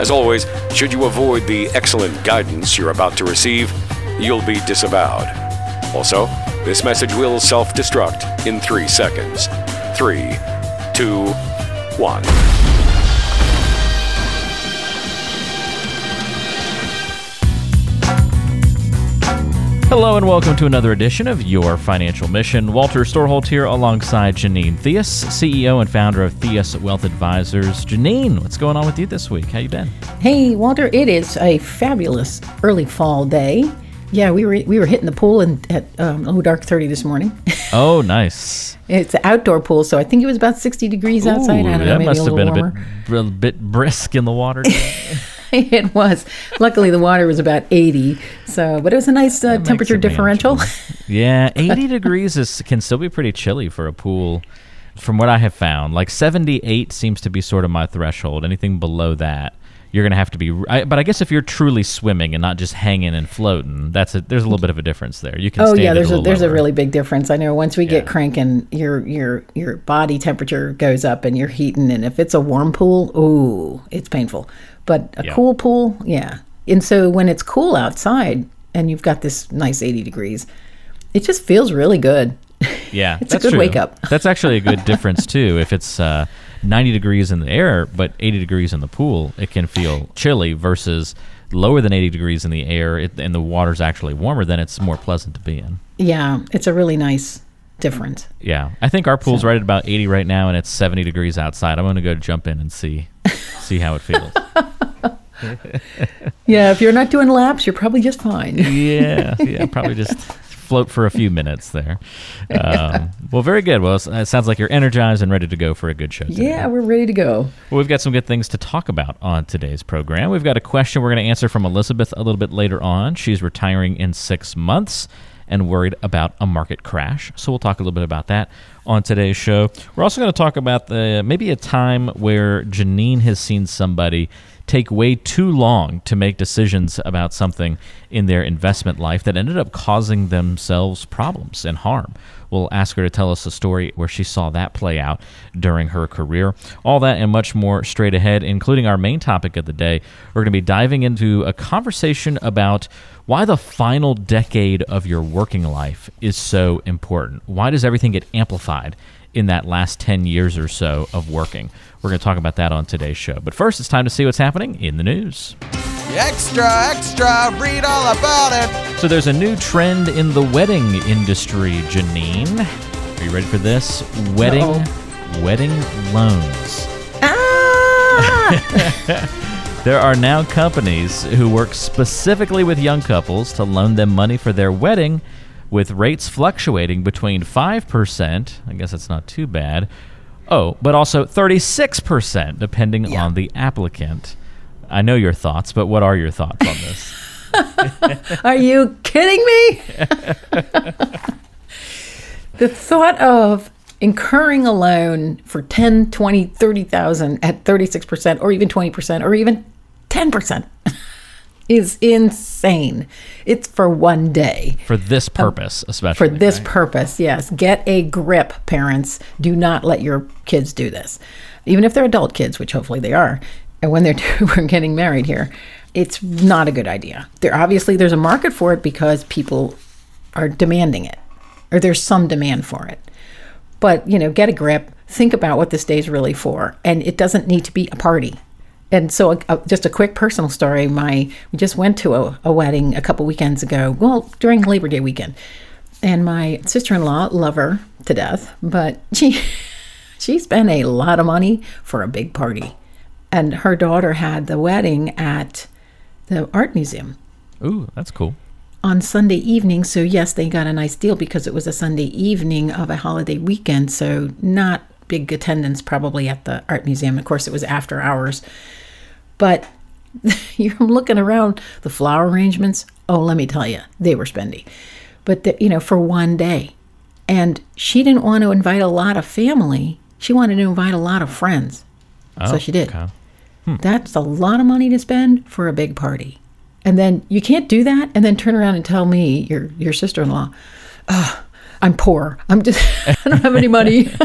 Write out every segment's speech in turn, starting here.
As always, should you avoid the excellent guidance you're about to receive, you'll be disavowed. Also, this message will self destruct in three seconds. Three, two, one. Hello and welcome to another edition of Your Financial Mission. Walter Storholt here alongside Janine Theus, CEO and founder of Theus Wealth Advisors. Janine, what's going on with you this week? How you been? Hey, Walter, it is a fabulous early fall day. Yeah, we were we were hitting the pool and at um, oh dark thirty this morning. Oh, nice. it's an outdoor pool, so I think it was about sixty degrees outside. Ooh, I don't know, that maybe must a have been warmer. a bit, a bit brisk in the water. it was. Luckily, the water was about eighty, so but it was a nice uh, temperature differential. yeah, 80 degrees is can still be pretty chilly for a pool. From what I have found, like 78 seems to be sort of my threshold. Anything below that, you're gonna have to be. I, but I guess if you're truly swimming and not just hanging and floating, that's a, there's a little bit of a difference there. You can. Oh yeah, there's a, little there's a really big difference. I know once we Yeah. get cranking, your your your body temperature goes up and you're heating. And if it's a warm pool, ooh, it's painful. But a Yeah. cool pool, yeah. And so when it's cool outside and you've got this nice 80 degrees, it just feels really good. Yeah, It's a good true. wake up. That's actually a good difference too. If it's uh, 90 degrees in the air but 80 degrees in the pool, it can feel chilly versus lower than 80 degrees in the air it, and the water's actually warmer. Then it's more pleasant to be in. Yeah, it's a really nice difference. Yeah, I think our pool's right at about 80 right now, and it's 70 degrees outside. I'm gonna go jump in and see see how it feels. Yeah, if you're not doing laps, you're probably just fine. yeah, yeah, probably just float for a few minutes there. Um, well, very good. Well, it sounds like you're energized and ready to go for a good show. Today. Yeah, we're ready to go. Well, we've got some good things to talk about on today's program. We've got a question we're going to answer from Elizabeth a little bit later on. She's retiring in six months and worried about a market crash. So we'll talk a little bit about that on today's show. We're also going to talk about the maybe a time where Janine has seen somebody take way too long to make decisions about something in their investment life that ended up causing themselves problems and harm. We'll ask her to tell us a story where she saw that play out during her career. All that and much more straight ahead, including our main topic of the day. We're going to be diving into a conversation about why the final decade of your working life is so important. Why does everything get amplified in that last 10 years or so of working? We're going to talk about that on today's show. But first, it's time to see what's happening in the news. Extra, extra, read all about it. So there's a new trend in the wedding industry, Janine. Are you ready for this? Wedding Uh-oh. wedding loans. Ah! There are now companies who work specifically with young couples to loan them money for their wedding with rates fluctuating between 5%, I guess that's not too bad. Oh, but also 36% depending Yeah. on the applicant. I know your thoughts, but what are your thoughts on this? Are you kidding me? the thought of incurring a loan for 10, 20, 30,000 at 36% or even 20% or even 10% is insane. It's for one day. For this um, purpose, especially. For this right? purpose, yes. Get a grip, parents. Do not let your kids do this. Even if they're adult kids, which hopefully they are, and when they're we're getting married here, it's not a good idea. There obviously there's a market for it because people are demanding it. Or there's some demand for it. But, you know, get a grip, think about what this day is really for, and it doesn't need to be a party. And so, uh, just a quick personal story. My we just went to a, a wedding a couple weekends ago. Well, during Labor Day weekend, and my sister-in-law love her to death, but she she spent a lot of money for a big party, and her daughter had the wedding at the art museum Ooh, that's cool. on Sunday evening. So yes, they got a nice deal because it was a Sunday evening of a holiday weekend. So not big attendance probably at the art museum. Of course, it was after hours, but You're looking around the flower arrangements. Oh, let me tell you, they were spendy. But the, you know, for one day, and she didn't want to invite a lot of family. She wanted to invite a lot of friends. so Oh, she did. okay. Hmm. That's a lot of money to spend for a big party. And then you can't do that and then turn around and tell me, your your sister-in-law, oh, I'm poor. I'm just I don't have any money.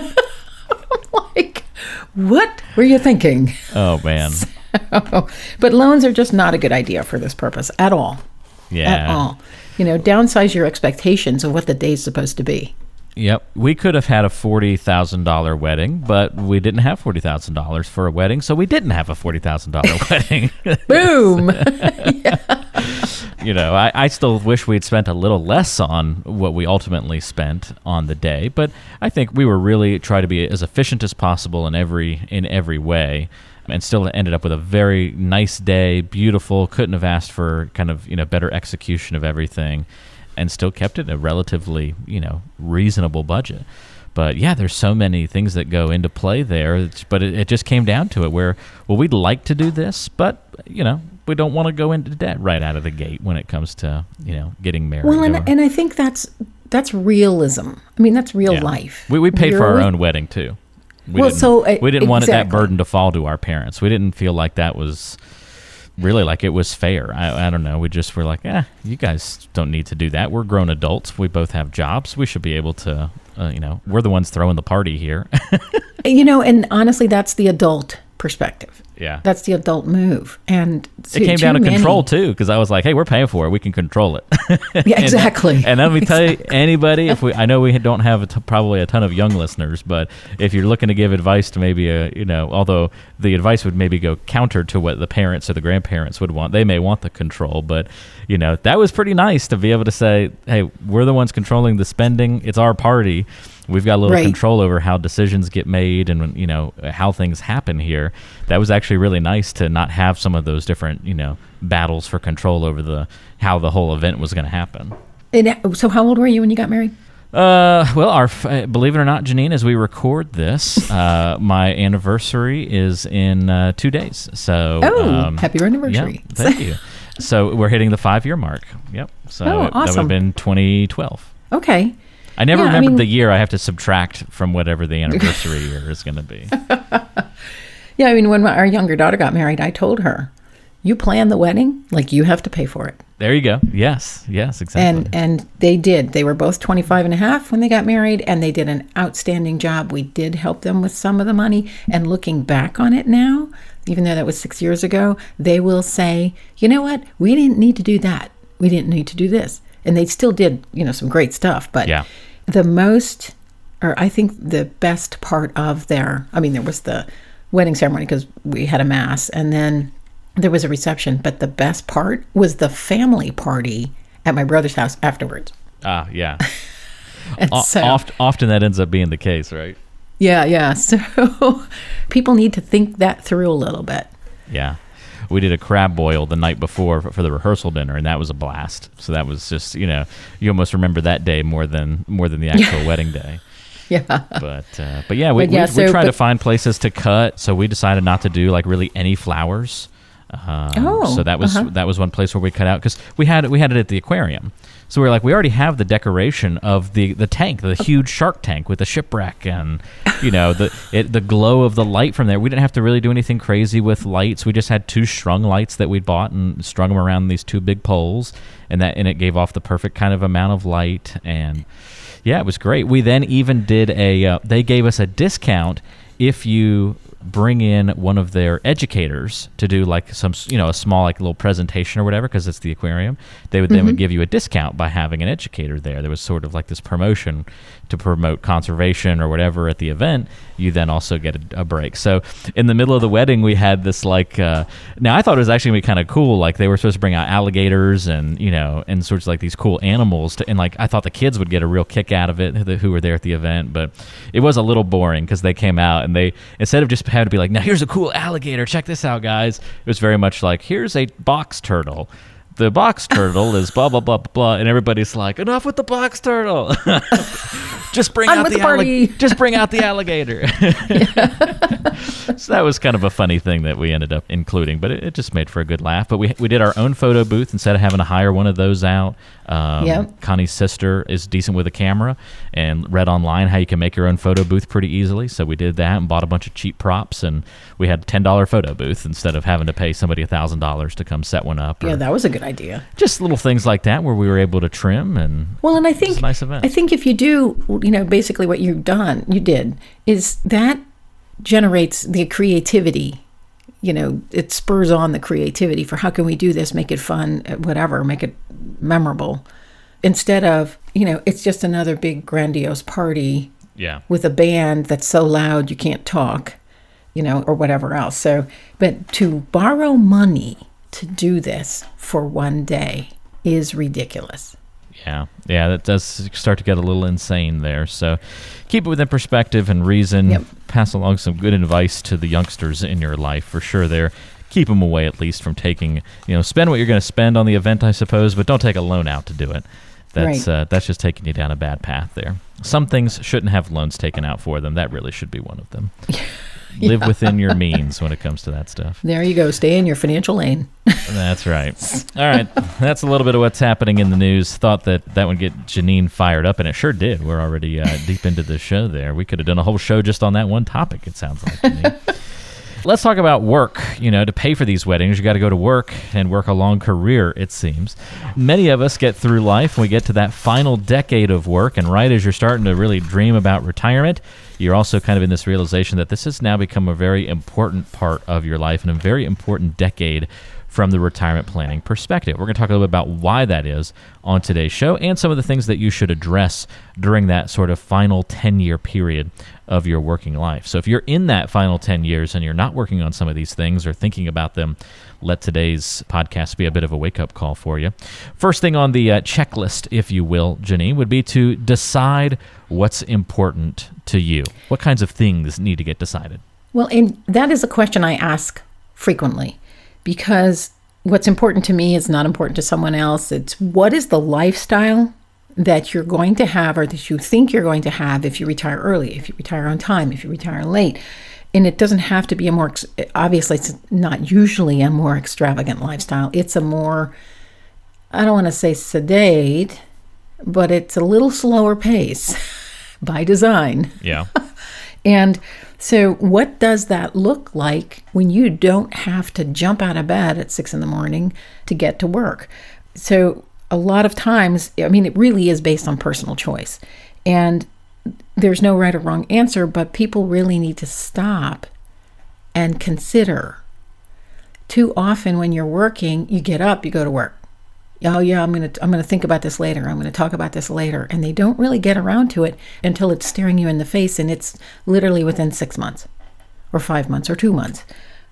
What were you thinking? Oh man. but loans are just not a good idea for this purpose at all. Yeah. At all. You know, downsize your expectations of what the day's supposed to be. Yep. We could have had a forty thousand dollar wedding, but we didn't have forty thousand dollars for a wedding, so we didn't have a forty thousand dollar wedding. Boom. you know, I, I still wish we'd spent a little less on what we ultimately spent on the day, but I think we were really try to be as efficient as possible in every in every way, and still ended up with a very nice day, beautiful. Couldn't have asked for kind of you know better execution of everything, and still kept it a relatively you know reasonable budget. But yeah, there's so many things that go into play there. It's- But it, it just came down to it where, well, we'd like to do this, but you know, we don't want to go into debt right out of the gate when it comes to you know getting married. well, and, or- and I think that's that's realism. I mean, that's real yeah. life. We we paid You're for our own wedding too. We Well, didn't, so, uh, we didn't want that burden to fall to our parents. We didn't feel like that was really like it was fair. I, I don't know. We just were like, eh, you guys don't need to do that. We're grown adults. We both have jobs. We should be able to, uh, you know, we're the ones throwing the party here. You know, and honestly, that's the adult perspective. Yeah. That's the adult move. And it came down to control too, because I was like, "Hey, we're paying for it. We can control it." Yeah, exactly. And let me tell you, anybody, if we, I know we don't have a t- probably a ton of young listeners, but if you're looking to give advice to maybe a, you know, although the advice would maybe go counter to what the parents or the grandparents would want, they may want the control, but you know, that was pretty nice to be able to say, "Hey, we're the ones controlling the spending. It's our party." We've got a little Right. control over how decisions get made and you know how things happen here. That was actually really nice to not have some of those different you know battles for control over the how the whole event was going to happen. And, so, how old were you when you got married? Uh, well, our uh, believe it or not, Janine, as we record this, uh, my anniversary is in uh, two days. So, Oh, um, happy anniversary. Yeah, thank you. So we're hitting the five year mark. Yep. So Oh, it- that would have been 2012. Okay. I never Yeah, I remembered mean- the year. I have to subtract from whatever the anniversary year is going to be. Yeah, I mean, when my, our younger daughter got married, I told her, "You plan the wedding, like you have to pay for it." There you go. Yes. Yes. Exactly. And and they did. They were both 25 and a half when they got married and they did an outstanding job. We did help them with some of the money and looking back on it now, even though that was 6 years ago, they will say, "You know what? We didn't need to do that. We didn't need to do this." And they still did, you know, some great stuff, but Yeah. the most or I think the best part of their I mean there was the wedding ceremony because we had a mass and then there was a reception, but the best part was the family party at my brother's house afterwards. ah, yeah. And O- so, oft, often that ends up being the case, right? yeah, yeah. So people need to think that through a little bit. Yeah. We did a crab boil the night before for, for the rehearsal dinner, and that was a blast. So that was just, you know, you almost remember that day more than more than the actual wedding day. Yeah. But uh, but yeah, we, But yeah, we, we so- tried to find places to cut, so we decided not to do like really any flowers. Um, Oh, so that was uh-huh. that was one place where we cut out because we had we had it at the aquarium. So we were like, we already have the decoration of the the tank, the huge shark tank with the shipwreck, and you know the it, the glow of the light from there. We didn't have to really do anything crazy with lights. We just had two strung lights that we'd bought and strung them around these two big poles, and that and it gave off the perfect kind of amount of light and. Yeah, it was great. We then even did a. Uh, they gave us a discount if you bring in one of their educators to do like some, you know, a small like little presentation or whatever, because it's the aquarium. They would then would mm-hmm. give you a discount by having an educator there. There was sort of like this promotion to promote conservation or whatever at the event. You then also get a, a break. So in the middle of the wedding, we had this like. Uh, now I thought it was actually gonna be kind of cool. Like they were supposed to bring out alligators and you know and sorts of like these cool animals. To, and like I thought the kids would get a real kick out of it who- who were there at the event, but it was a little boring because they came out and they instead of just having to be like, now here's a cool alligator, check this out, guys. It was very much like here's a box turtle. The box turtle is blah blah blah blah blah, and everybody's like, enough with the box turtle. just bring On out the, the party." allig- just bring out the alligator. so that was kind of a funny thing that we ended up including, but it, it just made for a good laugh. But we we did our own photo booth instead of having to hire one of those out. Um, Yep. Connie's sister is decent with a camera and read online how you can make your own photo booth pretty easily. So we did that and bought a bunch of cheap props, and we had a ten dollar photo booth instead of having to pay somebody a thousand dollars to come set one up. Yeah, that was a good idea. just little things like that where we were able to trim and Well, and I think a nice event. I think if you do, you know, basically what you've done, you did, is that generates the creativity. You know, it spurs on the creativity for how can we do this, make it fun, whatever, make it memorable, instead of you know, it's just another big grandiose party yeah. with a band that's so loud you can't talk, you know, or whatever else. So, but to borrow money to do this for one day is ridiculous. Yeah, yeah, that does start to get a little insane there. So keep it within perspective and reason. Yep. Pass along some good advice to the youngsters in your life for sure. There, keep them away at least from taking. You know, spend what you're going to spend on the event, I suppose, but don't take a loan out to do it. That's Right. uh, that's just taking you down a bad path there. Some things shouldn't have loans taken out for them. That really should be one of them. Live within your means when it comes to that stuff. There you go. Stay in your financial lane. That's right. All right. That's a little bit of what's happening in the news. Thought that that would get Janine fired up, and it sure did. We're already uh, deep into the show there. We could have done a whole show just on that one topic, it sounds like to me. Let's talk about work. You know, to pay for these weddings, you got to go to work and work a long career, it seems. Many of us get through life we get to that final decade of work, and right as you're starting to really dream about retirement, you're also kind of in this realization that this has now become a very important part of your life and a very important decade from the retirement planning perspective. We're going to talk a little bit about why that is on today's show and some of the things that you should address during that sort of final 10 year period of your working life. So if you're in that final 10 years and you're not working on some of these things or thinking about them, let today's podcast be a bit of a wake up call for you. First thing on the uh, checklist, if you will, Janine, would be to decide what's important to you. What kinds of things need to get decided? Well, and that is a question I ask frequently because what's important to me is not important to someone else. It's what is the lifestyle that you're going to have or that you think you're going to have if you retire early, if you retire on time, if you retire late. And it doesn't have to be a more, obviously, it's not usually a more extravagant lifestyle. It's a more, I don't want to say sedate, but it's a little slower pace by design. Yeah. And so, what does that look like when you don't have to jump out of bed at six in the morning to get to work? So, a lot of times, I mean, it really is based on personal choice. And there's no right or wrong answer, but people really need to stop and consider. Too often, when you're working, you get up, you go to work. Oh yeah, I'm gonna I'm gonna think about this later. I'm gonna talk about this later, and they don't really get around to it until it's staring you in the face, and it's literally within six months, or five months, or two months.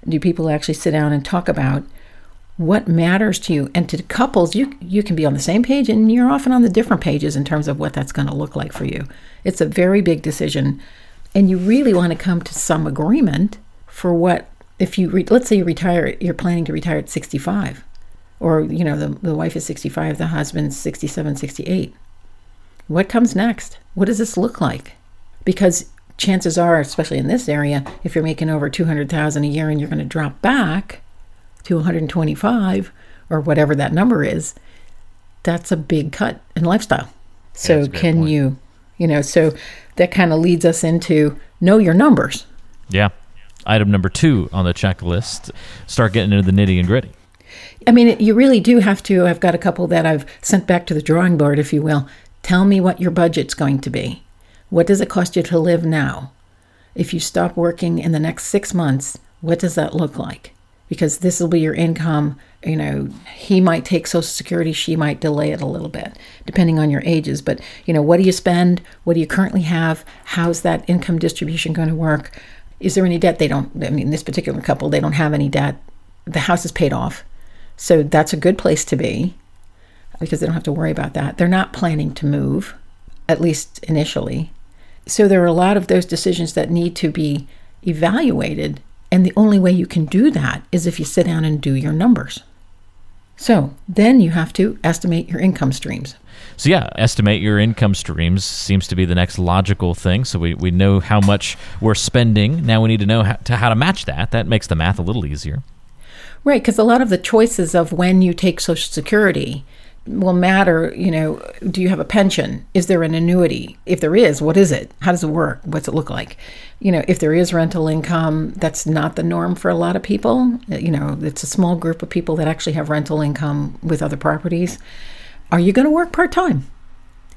Do people actually sit down and talk about what matters to you? And to couples, you you can be on the same page, and you're often on the different pages in terms of what that's going to look like for you. It's a very big decision, and you really want to come to some agreement for what if you re- let's say you retire, you're planning to retire at 65 or you know the, the wife is 65 the husband's 67 68 what comes next what does this look like because chances are especially in this area if you're making over 200000 a year and you're going to drop back to 125 or whatever that number is that's a big cut in lifestyle so can point. you you know so that kind of leads us into know your numbers Yeah. Item number two on the checklist start getting into the nitty and gritty. I mean, you really do have to. I've got a couple that I've sent back to the drawing board, if you will. Tell me what your budget's going to be. What does it cost you to live now? If you stop working in the next six months, what does that look like? Because this will be your income. You know, he might take Social Security, she might delay it a little bit, depending on your ages. But, you know, what do you spend? What do you currently have? How's that income distribution going to work? Is there any debt? They don't, I mean, this particular couple, they don't have any debt. The house is paid off. So that's a good place to be because they don't have to worry about that. They're not planning to move, at least initially. So there are a lot of those decisions that need to be evaluated. And the only way you can do that is if you sit down and do your numbers. So then you have to estimate your income streams. So yeah, estimate your income streams seems to be the next logical thing. So we, we know how much we're spending. Now we need to know how to, how to match that. That makes the math a little easier. Right, because a lot of the choices of when you take Social Security will matter. You know, do you have a pension? Is there an annuity? If there is, what is it? How does it work? What's it look like? You know, if there is rental income, that's not the norm for a lot of people. You know, it's a small group of people that actually have rental income with other properties. Are you going to work part time?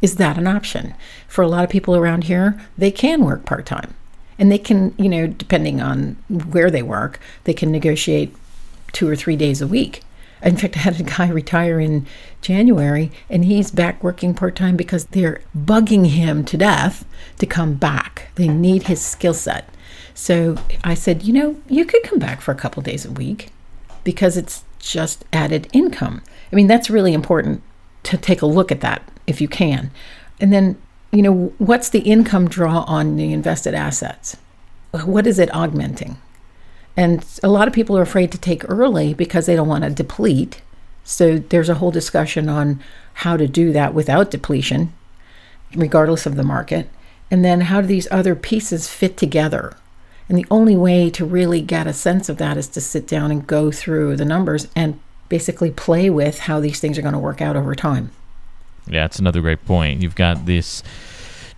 Is that an option? For a lot of people around here, they can work part time. And they can, you know, depending on where they work, they can negotiate two or three days a week. In fact, I had a guy retire in January and he's back working part time because they're bugging him to death to come back. They need his skill set. So I said, you know, you could come back for a couple days a week because it's just added income. I mean, that's really important to take a look at that if you can. And then, you know, what's the income draw on the invested assets? What is it augmenting? And a lot of people are afraid to take early because they don't want to deplete. So there's a whole discussion on how to do that without depletion, regardless of the market. And then how do these other pieces fit together? And the only way to really get a sense of that is to sit down and go through the numbers and basically play with how these things are going to work out over time. Yeah, it's another great point. You've got this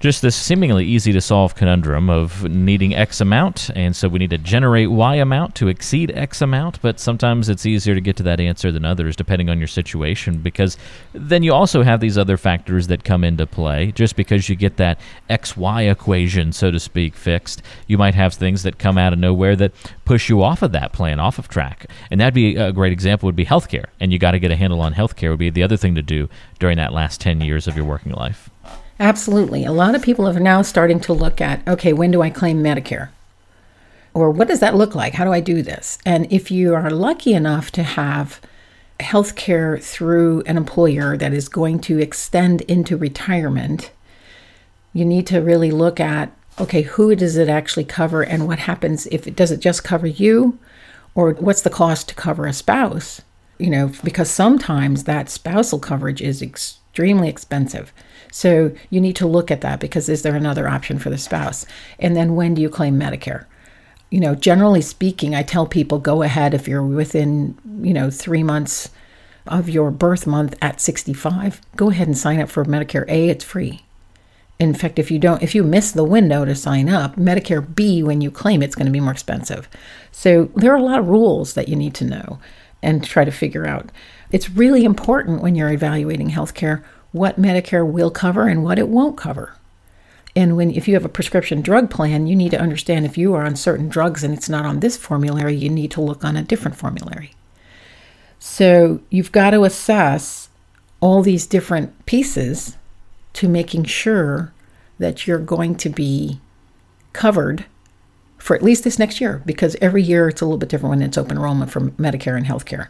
just this seemingly easy to solve conundrum of needing X amount, and so we need to generate Y amount to exceed X amount, but sometimes it's easier to get to that answer than others depending on your situation because then you also have these other factors that come into play. Just because you get that XY equation, so to speak, fixed, you might have things that come out of nowhere that push you off of that plan, off of track. And that'd be a great example would be healthcare, and you got to get a handle on healthcare would be the other thing to do during that last 10 years of your working life. Absolutely. A lot of people are now starting to look at okay, when do I claim Medicare? Or what does that look like? How do I do this? And if you are lucky enough to have health care through an employer that is going to extend into retirement, you need to really look at okay, who does it actually cover and what happens if it does it just cover you or what's the cost to cover a spouse? You know, because sometimes that spousal coverage is extremely expensive. So you need to look at that because is there another option for the spouse? And then when do you claim Medicare? You know, generally speaking, I tell people go ahead if you're within, you know, three months of your birth month at 65, go ahead and sign up for Medicare A. It's free. In fact, if you don't, if you miss the window to sign up, Medicare B, when you claim, it's going to be more expensive. So there are a lot of rules that you need to know and try to figure out. It's really important when you're evaluating healthcare what Medicare will cover and what it won't cover. And when if you have a prescription drug plan, you need to understand if you are on certain drugs and it's not on this formulary, you need to look on a different formulary. So you've got to assess all these different pieces to making sure that you're going to be covered for at least this next year because every year it's a little bit different when it's open enrollment for Medicare and healthcare.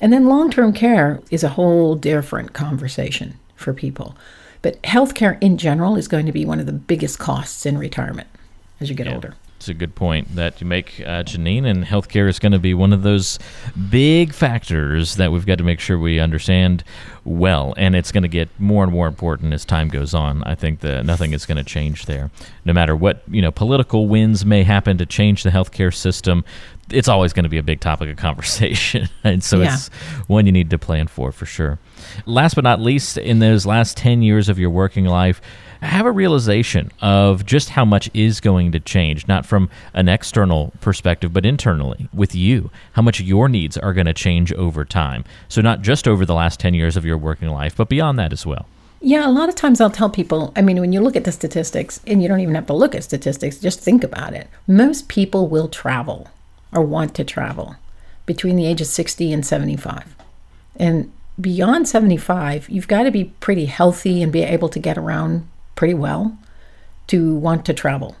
And then long term care is a whole different conversation for people. But healthcare in general is going to be one of the biggest costs in retirement as you get Yeah. older. It's a good point that you make, uh, Janine, and healthcare is going to be one of those big factors that we've got to make sure we understand well, and it's going to get more and more important as time goes on. I think that nothing is going to change there, no matter what you know political winds may happen to change the healthcare system. It's always going to be a big topic of conversation, and so Yeah. it's one you need to plan for for sure. Last but not least, in those last ten years of your working life have a realization of just how much is going to change, not from an external perspective, but internally with you, how much your needs are going to change over time. So, not just over the last 10 years of your working life, but beyond that as well. Yeah, a lot of times I'll tell people, I mean, when you look at the statistics, and you don't even have to look at statistics, just think about it. Most people will travel or want to travel between the age of 60 and 75. And beyond 75, you've got to be pretty healthy and be able to get around pretty well to want to travel.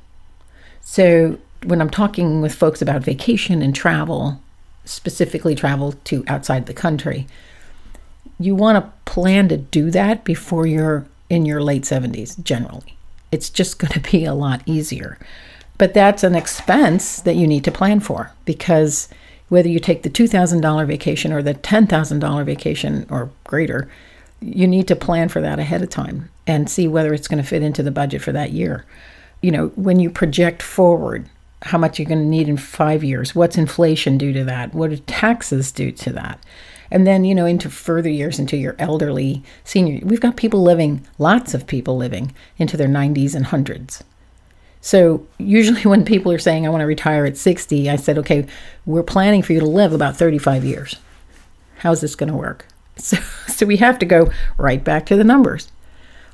So when I'm talking with folks about vacation and travel, specifically travel to outside the country, you want to plan to do that before you're in your late 70s generally. It's just going to be a lot easier. But that's an expense that you need to plan for because whether you take the $2,000 vacation or the $10,000 vacation or greater, you need to plan for that ahead of time and see whether it's going to fit into the budget for that year. You know, when you project forward, how much you're going to need in five years, what's inflation due to that, what are taxes due to that, and then you know into further years into your elderly senior. We've got people living, lots of people living into their 90s and hundreds. So usually when people are saying I want to retire at 60, I said, okay, we're planning for you to live about 35 years. How's this going to work? So, so we have to go right back to the numbers.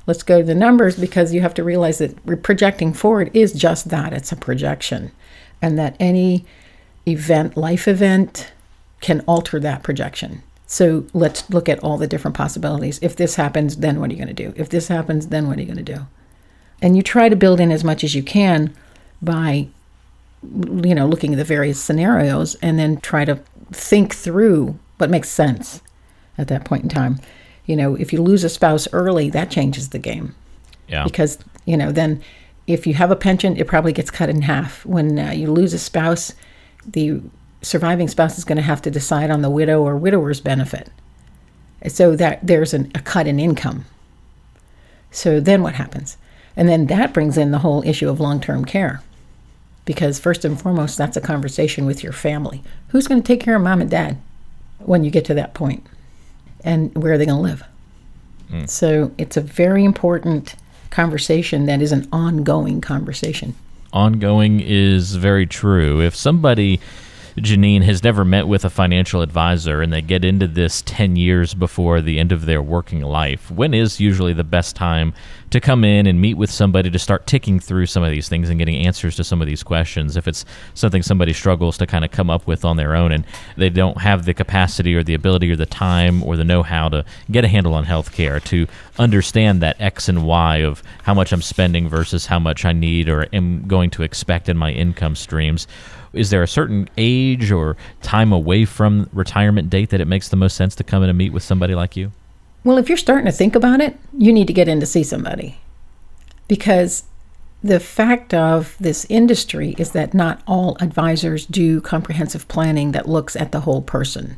Let's go to the numbers because you have to realize that projecting forward is just that it's a projection. And that any event, life event, can alter that projection. So let's look at all the different possibilities. If this happens, then what are you going to do? If this happens, then what are you going to do? And you try to build in as much as you can by you know looking at the various scenarios and then try to think through what makes sense at that point in time. You know, if you lose a spouse early, that changes the game. Yeah. Because, you know, then if you have a pension, it probably gets cut in half. When uh, you lose a spouse, the surviving spouse is going to have to decide on the widow or widower's benefit. So that there's an, a cut in income. So then what happens? And then that brings in the whole issue of long term care. Because first and foremost, that's a conversation with your family. Who's going to take care of mom and dad when you get to that point? And where are they going to live? Mm. So it's a very important conversation that is an ongoing conversation. Ongoing is very true. If somebody Janine has never met with a financial advisor and they get into this 10 years before the end of their working life, when is usually the best time to come in and meet with somebody to start ticking through some of these things and getting answers to some of these questions? If it's something somebody struggles to kind of come up with on their own and they don't have the capacity or the ability or the time or the know how to get a handle on healthcare, to understand that X and Y of how much I'm spending versus how much I need or am going to expect in my income streams is there a certain age or time away from retirement date that it makes the most sense to come in and meet with somebody like you? Well, if you're starting to think about it, you need to get in to see somebody. Because the fact of this industry is that not all advisors do comprehensive planning that looks at the whole person.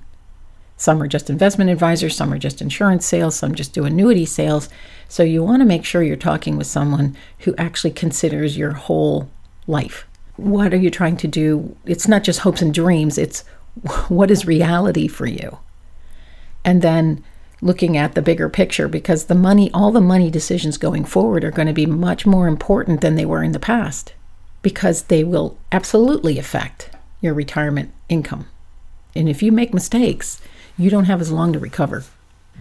Some are just investment advisors, some are just insurance sales, some just do annuity sales. So you want to make sure you're talking with someone who actually considers your whole life what are you trying to do? It's not just hopes and dreams, it's what is reality for you? And then looking at the bigger picture because the money, all the money decisions going forward are going to be much more important than they were in the past because they will absolutely affect your retirement income. And if you make mistakes, you don't have as long to recover.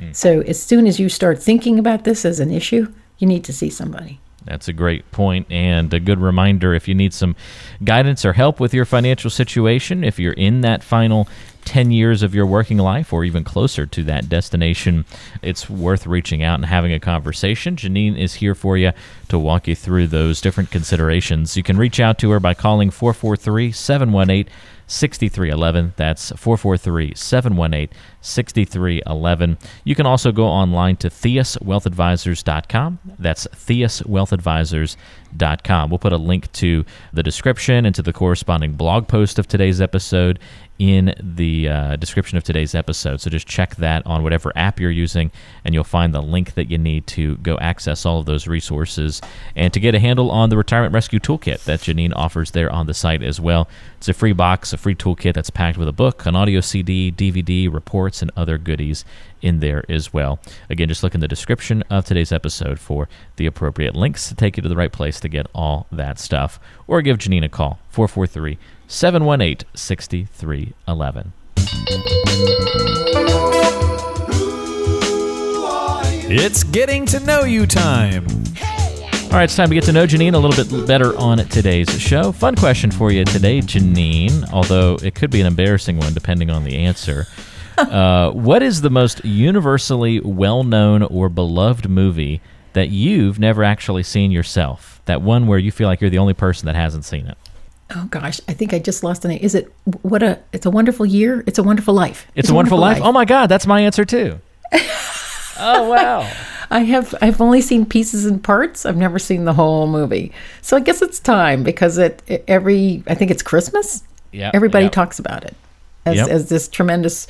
Mm. So as soon as you start thinking about this as an issue, you need to see somebody. That's a great point and a good reminder if you need some guidance or help with your financial situation, if you're in that final 10 years of your working life or even closer to that destination, it's worth reaching out and having a conversation. Janine is here for you to walk you through those different considerations. You can reach out to her by calling 443 718 6311. That's 443 718 6311. You can also go online to theuswealthadvisors.com. That's theuswealthadvisors.com. We'll put a link to the description and to the corresponding blog post of today's episode in the uh, description of today's episode. So just check that on whatever app you're using, and you'll find the link that you need to go access all of those resources and to get a handle on the Retirement Rescue Toolkit that Janine offers there on the site as well. It's a free box, a free toolkit that's packed with a book, an audio CD, DVD, reports, and other goodies in there as well. Again, just look in the description of today's episode for the appropriate links to take you to the right place to get all that stuff. Or give Janine a call, 443 718 6311. It's getting to know you time. All right, it's time to get to know Janine a little bit better on today's show. Fun question for you today, Janine, although it could be an embarrassing one depending on the answer. Uh, what is the most universally well known or beloved movie that you've never actually seen yourself? That one where you feel like you're the only person that hasn't seen it? Oh gosh, I think I just lost the name. Is it what a? It's a wonderful year. It's a wonderful life. It's, it's a, wonderful, wonderful life. life. Oh my God, that's my answer too. oh wow. I have I've only seen pieces and parts. I've never seen the whole movie. So I guess it's time because it, it every I think it's Christmas. Yeah. Everybody yep. talks about it. as, Yep. as this tremendous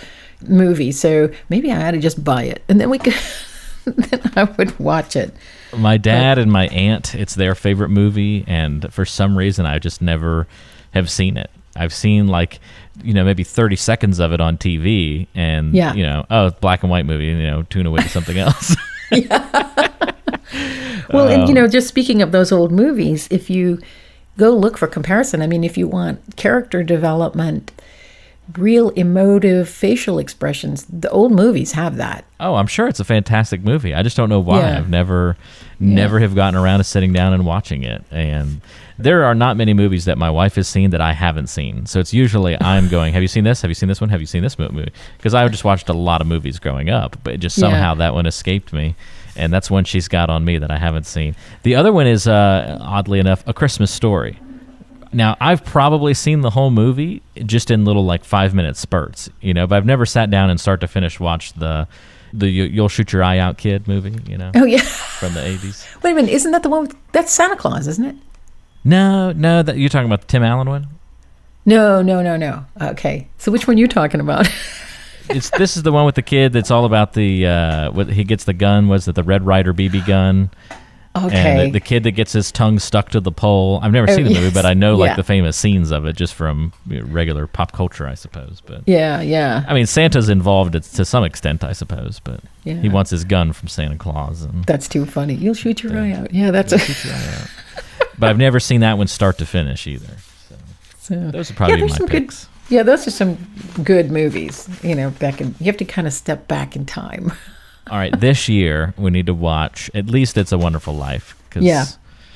movie. So maybe I ought to just buy it, and then we could. then I would watch it. My dad and my aunt, it's their favorite movie, and for some reason, I just never have seen it. I've seen like, you know, maybe 30 seconds of it on TV, and, Yeah. you know, oh, black and white movie, you know, tune away to something else. Well, and you know, um, just speaking of those old movies, if you go look for comparison, I mean, if you want character development, real emotive facial expressions, the old movies have that. oh, I'm sure it's a fantastic movie. I just don't know why. Yeah. I've never, never have gotten around to sitting down and watching it. And there are not many movies that my wife has seen that I haven't seen. So it's usually I'm going, Have you seen this? Have you seen this one? Have you seen this movie? Because I just watched a lot of movies growing up, but just Yeah. somehow that one escaped me. And that's one she's got on me that I haven't seen. The other one is, uh, oddly enough, A Christmas Story. Now, I've probably seen the whole movie just in little like five minute spurts, you know, but I've never sat down and start to finish watch the the You- You'll Shoot Your Eye Out Kid movie, you know, Oh yeah. from the 80s. Wait a minute, isn't that the one with that's Santa Claus, isn't it? No, no, that you're talking about the Tim Allen one? No, no, no, no. Okay. So which one are you talking about? It's this is the one with the kid that's all about the uh what he gets the gun, was it the Red Ryder BB gun? Okay. And the, the kid that gets his tongue stuck to the pole. I've never Oh, seen the movie, but I know like Yeah. the famous scenes of it just from you know, regular pop culture, I suppose. But yeah, yeah. I mean, Santa's involved to some extent, I suppose, but yeah. he wants his gun from Santa Claus. And, That's too funny. You'll shoot your eye out. Yeah, that's a, but I've never seen that one start to finish either. so. Those would probably be there's my some picks. Good, yeah, those are some good movies. You know, back in you have to kind of step back in time. All right, this year we need to watch at least "It's a Wonderful Life" because Yeah,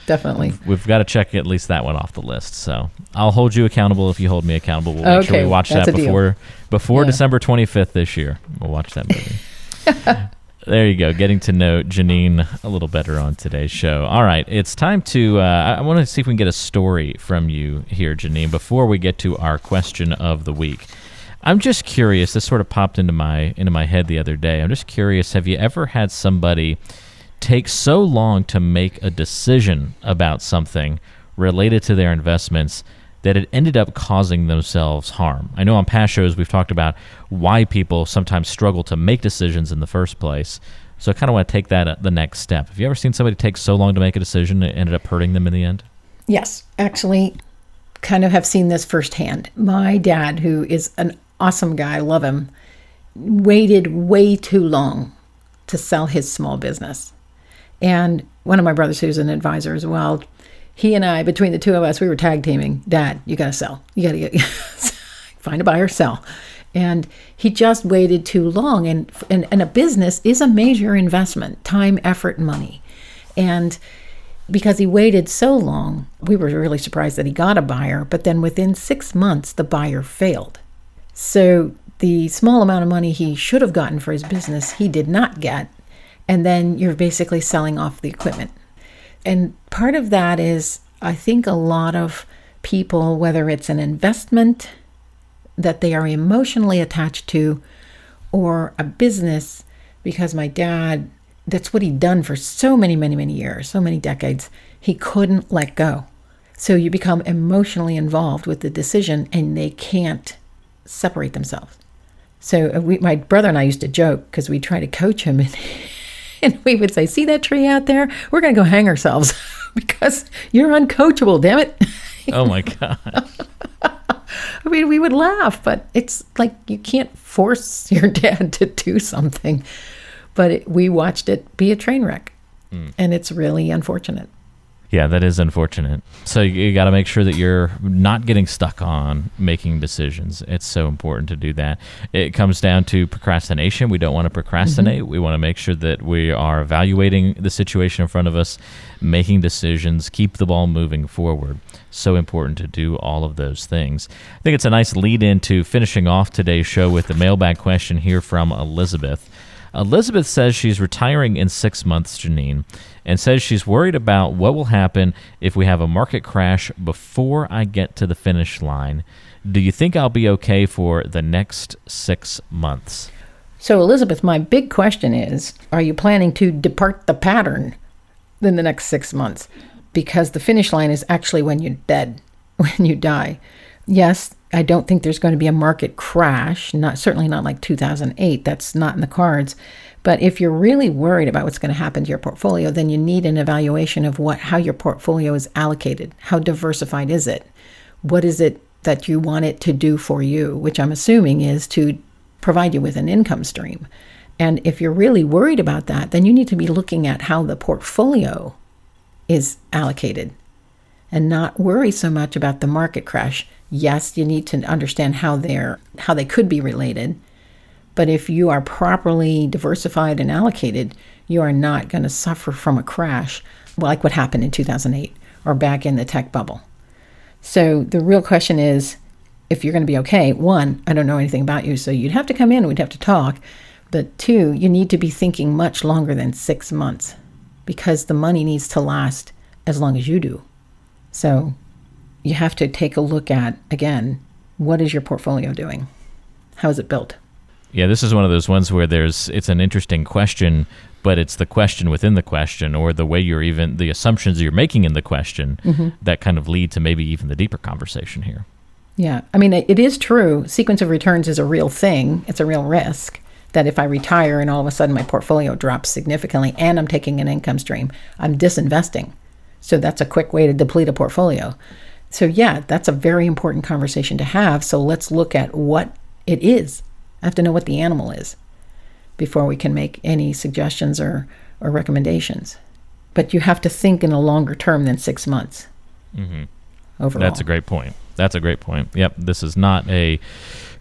definitely. we've got to check at least that one off the list. So I'll hold you accountable if you hold me accountable. We'll make sure we watch that a deal. before before Yeah. December 25th this year. We'll watch that movie. there you go. Getting to know Janine a little better on today's show. All right, it's time to. Uh, I want to see if we can get a story from you here, Janine, before we get to our question of the week. I'm just curious. This sort of popped into my into my head the other day. I'm just curious. Have you ever had somebody take so long to make a decision about something related to their investments that it ended up causing themselves harm? I know on past shows we've talked about why people sometimes struggle to make decisions in the first place. So I kind of want to take that uh, the next step. Have you ever seen somebody take so long to make a decision it ended up hurting them in the end? Yes, actually, kind of have seen this firsthand. My dad, who is an awesome guy, love him, waited way too long to sell his small business. And one of my brothers, who's an advisor as well, he and I, between the two of us, we were tag teaming. Dad, you got to sell. You got to get find a buyer, sell. And he just waited too long. And, and and a business is a major investment, time, effort, money. And because he waited so long, we were really surprised that he got a buyer. But then within six months, the buyer failed. So the small amount of money he should have gotten for his business, he did not get. And then you're basically selling off the equipment. And part of that is, I think a lot of people, whether it's an investment that they are emotionally attached to or a business, because my dad, that's what he'd done for so many, many, many years, so many decades, he couldn't let go. So you become emotionally involved with the decision and they can't separate themselves. So uh, we, my brother and I used to joke because we try to coach him and, and we would say, see that tree out there? We're going to go hang ourselves because you're uncoachable, damn it. Oh my god! I mean, we would laugh, but it's like you can't force your dad to do something. But it, we watched it be a train wreck, and it's really unfortunate. Yeah, that is unfortunate. So you, got to make sure that you're not getting stuck on making decisions. It's so important to do that. It comes down to procrastination. We don't want to procrastinate. Mm-hmm. We want to make sure that we are evaluating the situation in front of us, making decisions, keep the ball moving forward. So important to do all of those things. I think it's a nice lead into finishing off today's show with the mailbag question here from Elizabeth. Elizabeth says she's retiring in six months, Janine, and says she's worried about what will happen if we have a market crash before I get to the finish line. Do you think I'll be okay for the next six months? So, Elizabeth, my big question is Are you planning to depart the pattern in the next six months? Because the finish line is actually when you're dead, when you die. Yes, I don't think there's going to be a market crash, not certainly not like 2008. That's not in the cards. But if you're really worried about what's going to happen to your portfolio, then you need an evaluation of what how your portfolio is allocated. How diversified is it? What is it that you want it to do for you, which I'm assuming is to provide you with an income stream. And if you're really worried about that, then you need to be looking at how the portfolio is allocated and not worry so much about the market crash. Yes, you need to understand how they're how they could be related. But if you are properly diversified and allocated, you are not going to suffer from a crash like what happened in 2008 or back in the tech bubble. So the real question is if you're going to be okay, one, I don't know anything about you, so you'd have to come in, we'd have to talk. But two, you need to be thinking much longer than six months because the money needs to last as long as you do. So you have to take a look at, again, what is your portfolio doing? How is it built? Yeah, this is one of those ones where there's it's an interesting question, but it's the question within the question or the way you're even the assumptions you're making in the question mm-hmm. that kind of lead to maybe even the deeper conversation here. Yeah. I mean, it is true. Sequence of returns is a real thing. It's a real risk that if I retire and all of a sudden my portfolio drops significantly and I'm taking an income stream, I'm disinvesting. So that's a quick way to deplete a portfolio. So, yeah, that's a very important conversation to have. So, let's look at what it is. I have to know what the animal is before we can make any suggestions or, or recommendations. But you have to think in a longer term than six months. Mm-hmm. Overall. That's a great point. That's a great point. Yep. This is not a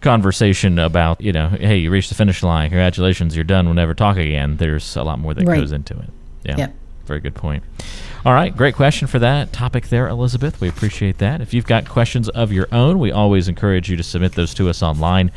conversation about, you know, hey, you reached the finish line. Congratulations, you're done. We'll never talk again. There's a lot more that right. goes into it. Yeah. Yep. Very good point. All right, great question for that topic there, Elizabeth. We appreciate that. If you've got questions of your own, we always encourage you to submit those to us online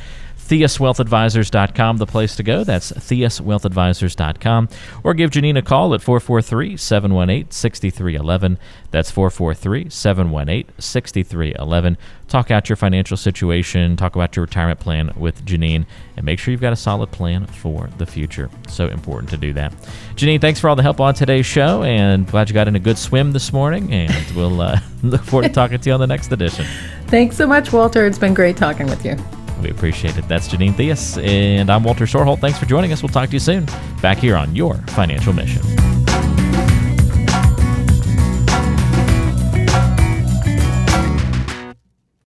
theuswealthadvisors.com, the place to go. That's theuswealthadvisors.com. Or give Janine a call at 443 718 6311. That's 443 718 6311. Talk out your financial situation, talk about your retirement plan with Janine, and make sure you've got a solid plan for the future. So important to do that. Janine, thanks for all the help on today's show, and glad you got in a good swim this morning, and we'll uh, look forward to talking to you on the next edition. Thanks so much, Walter. It's been great talking with you. We appreciate it. That's Janine Theus, and I'm Walter Storholt. Thanks for joining us. We'll talk to you soon back here on Your Financial Mission.